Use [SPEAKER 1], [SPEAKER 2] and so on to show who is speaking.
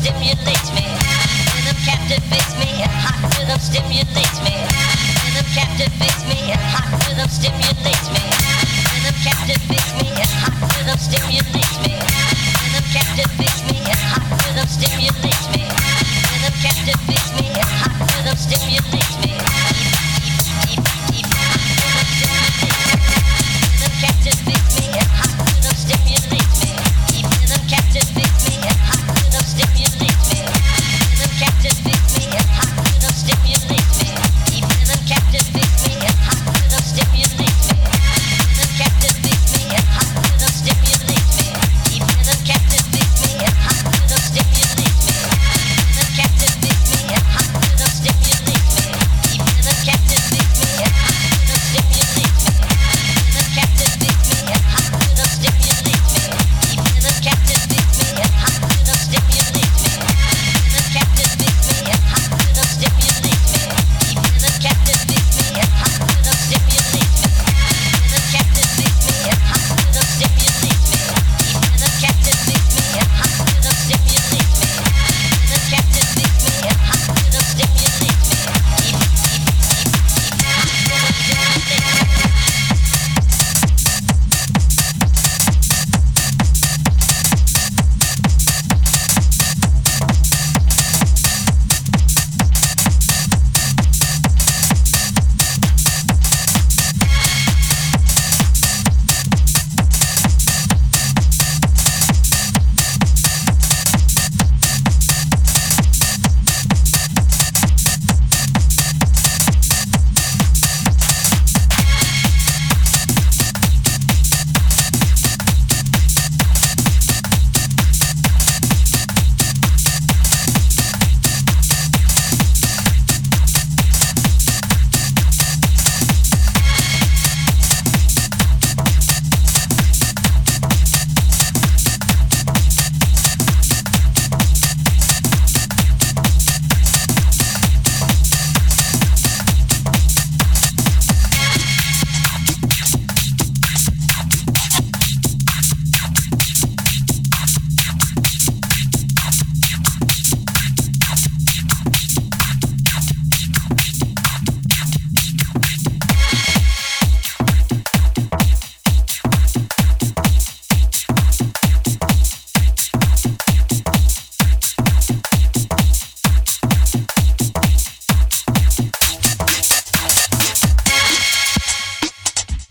[SPEAKER 1] stimulates me. Rhythm captivates me, hot rhythm stimulates me. Rhythm captivates